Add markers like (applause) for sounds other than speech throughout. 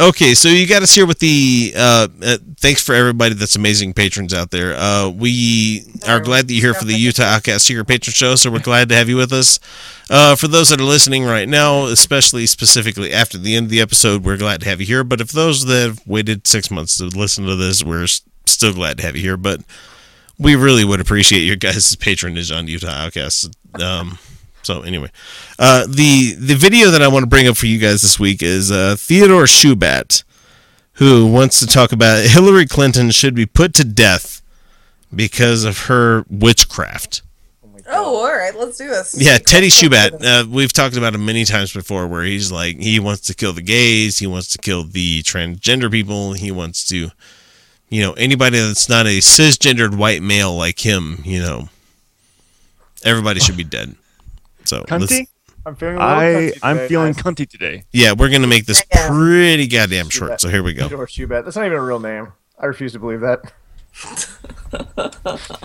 Okay, so you got us here with the uh, uh, thanks for everybody that's amazing patrons out there. Uh, we are glad that you're here for the Utah Outcast Secret Patron Show, so we're glad to have you with us. Uh, for those that are listening right now, especially specifically after the end of the episode, we're glad to have you here. But if those that have waited six months to listen to this, we're still glad to have you here. But we really would appreciate your guys' patronage on Utah Outcast. Um, so anyway, uh, the the video that I want to bring up for you guys this week is uh, Theodore Shoebat, who wants to talk about Hillary Clinton should be put to death because of her witchcraft. Oh, all right, let's do this. Yeah, Teddy Shoebat. Uh, we've talked about him many times before, where he's like he wants to kill the gays, he wants to kill the transgender people, he wants to, you know, anybody that's not a cisgendered white male like him. You know, everybody should be dead. So let's- Cunty? I'm feeling a I cunty I'm today. feeling Nice. cunty today. yeah, we're gonna make this Yeah. pretty goddamn short. So here we go. Theodore Shoebat. That's not even a real name. I refuse to believe that. (laughs)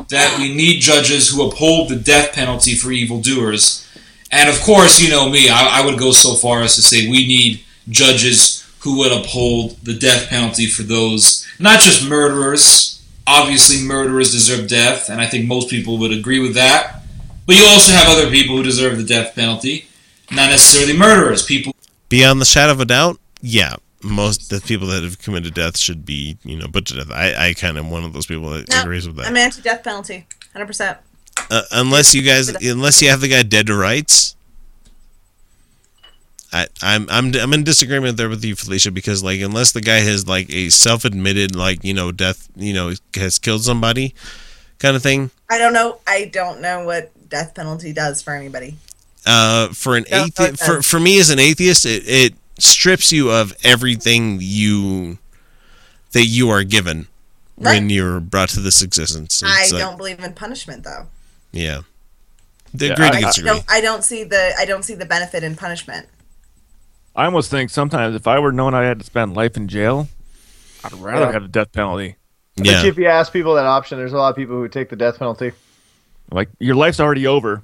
that we need judges who uphold the death penalty for evildoers. And of course, you know me, I, I would go so far as to say we need judges who would uphold the death penalty for those, not just murderers. Obviously, murderers deserve death, and I think most people would agree with that. But you also have other people who deserve the death penalty, not necessarily murderers. People Beyond the shadow of a doubt, yeah, most the people that have committed death should be, you know, put to death. I, I kind of am one of those people that No, agrees with that. I'm anti-death penalty, hundred percent. uh, unless you guys, unless you have the guy dead to rights. I, I'm I'm I'm in disagreement there with you, Felicia, because like unless the guy has like a self-admitted like you know death, you know has killed somebody, kind of thing. I don't know. I don't know what death penalty does for anybody. Uh, for an No, no, atheist, it for for me as an atheist, it, it strips you of everything you that you are given when you're brought to this existence. I like- don't believe in punishment, though. Yeah. The Yeah, agree I- I don't. I don't see the. I don't see the benefit in punishment. I almost think sometimes if I were known I had to spend life in jail, I'd rather Yeah. have a death penalty. I yeah. you if you ask people that option, there's a lot of people who take the death penalty. Like your life's already over.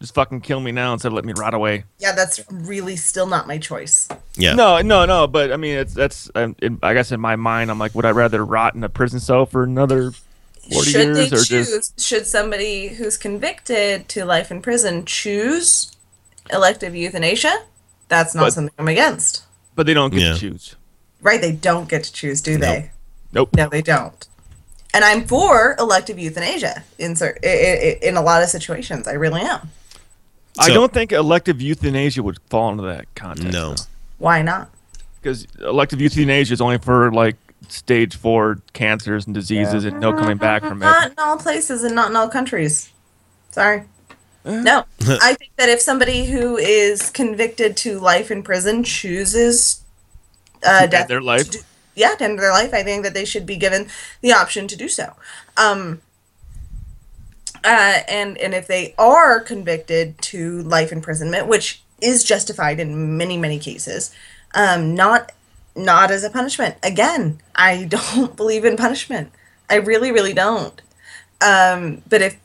Just fucking kill me now instead of let me rot away. Yeah, that's really still not my choice. Yeah. No, no, no. But I mean, it's that's. Um, in, I guess in my mind, I'm like, would I rather rot in a prison cell for another forty should years, they or choose? just Should somebody who's convicted to life in prison choose elective euthanasia? That's not But- something I'm against. but they don't get Yeah. to choose. Right? They don't get to choose, do they? Nope. No, they don't. And I'm for elective euthanasia in cer- i- i- in a lot of situations. I really am. I don't think elective euthanasia would fall into that context. No. Why not? because elective euthanasia is only for like stage four cancers and diseases and no coming back from it. Not in all places and not in all countries. Sorry. No. (laughs) I think that if somebody who is convicted to life in prison chooses uh, To death, their life? to do- yeah, to end their life, I think that they should be given the option to do so. Um, uh, and and if they are convicted to life imprisonment, which is justified in many many cases, um, not not as a punishment. Again, I (laughs) don't believe in punishment. I really really don't. Um, but if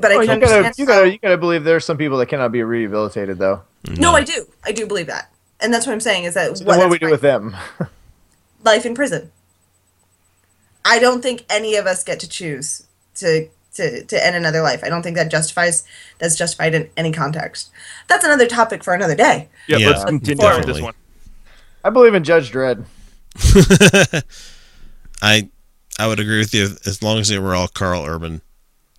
but I Well, can you gotta, you gotta, you gotta believe there's some people that cannot be rehabilitated, though. no, I do. I do believe that, and that's what I'm saying is that So what, do we do with them? (laughs) life in prison. I don't think any of us get to choose to to to end another life. I don't think that justifies that's justified in any context. That's another topic for another day. Yeah, Yeah, let's continue with this one. I believe in Judge Dredd. (laughs) I I would agree with you as long as they were all Karl Urban.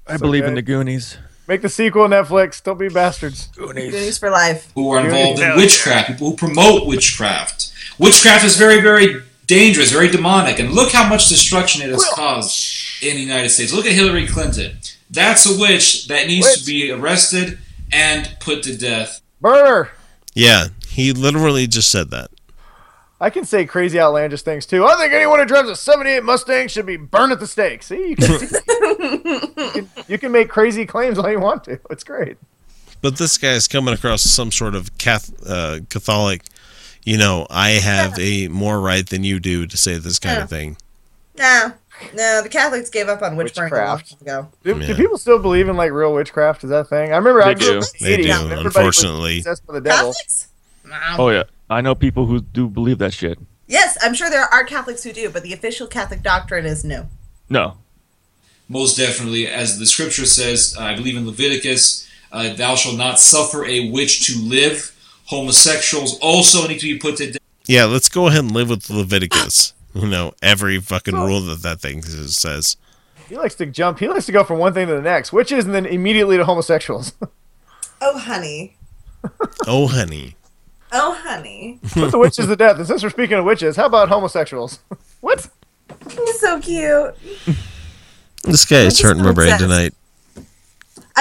I believe in the Goonies. Make the sequel, Netflix. Don't be bastards. Goonies for life. who are involved in witchcraft, people who promote witchcraft. Witchcraft is very, very dangerous, very demonic, and look how much destruction it has caused in the United States. Look at Hillary Clinton. That's a witch that needs Witch. to be arrested and put to death. Burner. Yeah, he literally just said that. I can say crazy outlandish things too. I think anyone who drives a '78 Mustang should be burned at the stake. See, you can, (laughs) you can, you can make crazy claims all you want to. It's great. But this guy's coming across some sort of Cath- uh, Catholic. You know, I have a more right than you do to say this kind Yeah. of thing. No, no, the Catholics gave up on witch burning a long Witchcraft. Do, Yeah. do people still believe in like real witchcraft? Is that a thing? I remember I They grew up do. in the They do, everybody was unfortunately. possessed by the devil. Catholics? No. Oh yeah, I know people who do believe that shit. Yes, I'm sure there are Catholics who do, but the official Catholic doctrine is no. No, Most definitely, as the scripture says, I believe in Leviticus, uh, thou shalt not suffer a witch to live. Homosexuals also need to be put to death. Yeah, let's go ahead and live with Leviticus. (laughs) You know, every fucking rule that that thing says. He likes to jump. He likes to go from one thing to the next, witches, and then immediately to homosexuals. (laughs) Oh, (laughs) oh, honey. Oh, honey. Oh, honey. Put the witches to death. And since we're speaking of witches, how about homosexuals? what? He's so cute. This guy is hurting my brain tonight.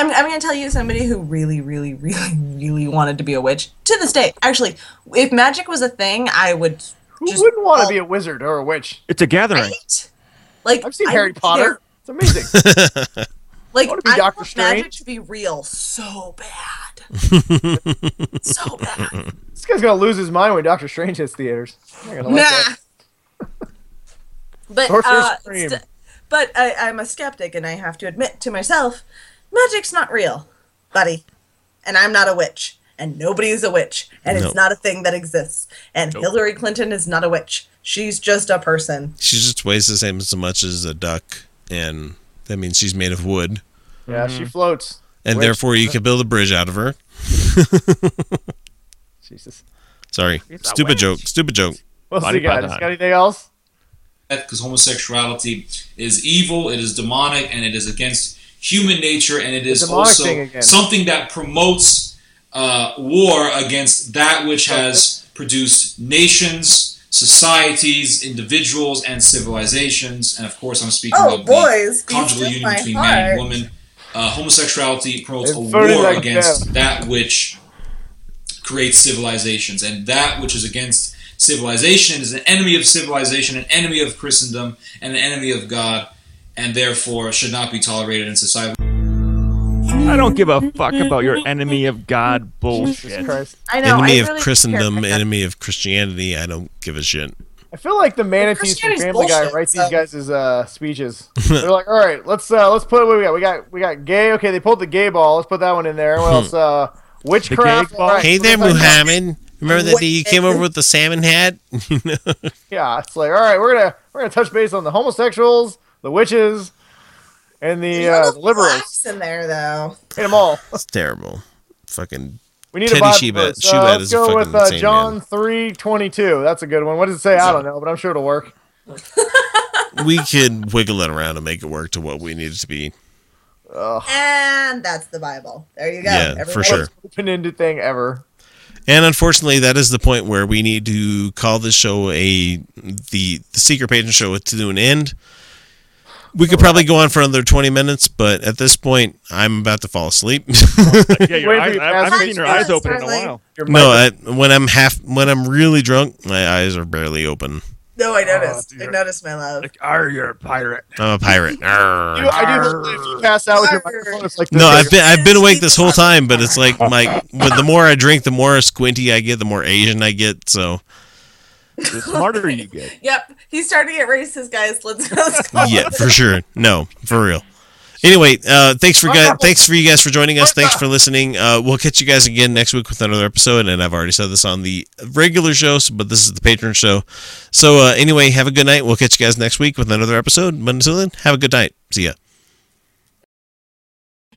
I'm, I'm going to tell you somebody who really, really, (laughs) really, really wanted to be a witch. To this day. Actually, if magic was a thing, I would Who wouldn't want to be a wizard or a witch? it's a gathering. Right? Like, I've seen I Harry Potter. It's amazing. there- (laughs) Like, wanna be I Doctor want magic Strange. to be real so bad. (laughs) so bad. this guy's gonna lose his mind when Doctor Strange hits theaters. I'm not gonna like Nah. But uh, st- but I, I'm a skeptic, and I have to admit to myself, magic's not real, buddy, and I'm not a witch, and nobody is a witch, and No. it's not a thing that exists. And Hillary Clinton is not a witch; she's just a person. She just weighs the same as much as a duck, and that means she's made of wood. Yeah, she mm-hmm. floats. And Witch. therefore, you can build a bridge out of her. (laughs) Jesus. Sorry. Stupid joke. Stupid joke. What's Body he got? part Has he on. got anything else? because homosexuality is evil, it is demonic, and it is against human nature, and it is also something that promotes uh, war against that which has produced nations, societies, individuals, and civilizations. And of course, I'm speaking Oh, of boys, the conjugal union my between man and woman. Uh, homosexuality promotes It's a war like against them. that which creates civilizations, and that which is against civilization is an enemy of civilization, an enemy of Christendom, and an enemy of God, and therefore should not be tolerated in society. I don't give a fuck about your enemy of God bullshit. I know. enemy I of really Christendom, care. enemy of Christianity. I don't give a shit. I feel like the manatees from Christianity's Family Guy bullshit, write so- these guys' uh, speeches. (laughs) They're like, all right, let's uh, let's put what we got. We got we got gay. Okay, they pulled the gay ball. Let's put that one in there. What else? Uh, witchcraft. gay ball? All right, Hey there, Muhammad. Remember that day you came over with the salmon hat? (laughs) Yeah, it's like, all right, we're gonna we're gonna touch base on the homosexuals, the witches, and the uh, the liberals. in there though. Hit them all. It's terrible. Fucking We need Teddy a Bible Sheba- verse. Sheba Uh, let's is go fucking with uh, John man. three twenty two. That's a good one. What does it say? I don't know, but I'm sure it'll work. (laughs) we could wiggle it around and make it work to what we need it to be. And that's the Bible. There you go. Yeah, for sure. Open ended thing ever. And unfortunately, that is the point where we need to call this show a the the secret patron show to an end. We could probably uh, go on for another twenty minutes, but at this point, I'm about to fall asleep. (laughs) Yeah, your eyes, I, I pass haven't seen your eyes open in a while. No, I, when I'm half when I'm really drunk, my eyes are barely open. No, I oh, noticed. I noticed, my love. Like, are you a pirate? I'm a pirate. (laughs) You- I do hope if you pass out with your microphone, it's like. No, I've been I've been awake this whole time, but it's like my but the more I drink, the more squinty I get, the more Asian I get. So The smarter you get. (laughs) Yep, he's starting to get racist, guys. Let's go. Let's go. yeah, for sure. No, for real. Anyway, uh, thanks for guys. Thanks for you guys for joining us. Thanks for listening. Uh, we'll catch you guys again next week with another episode. And I've already said this on the regular show, so- but this is the patron show. So uh, anyway, have a good night. We'll catch you guys next week with another episode. But until then, have a good night. See ya.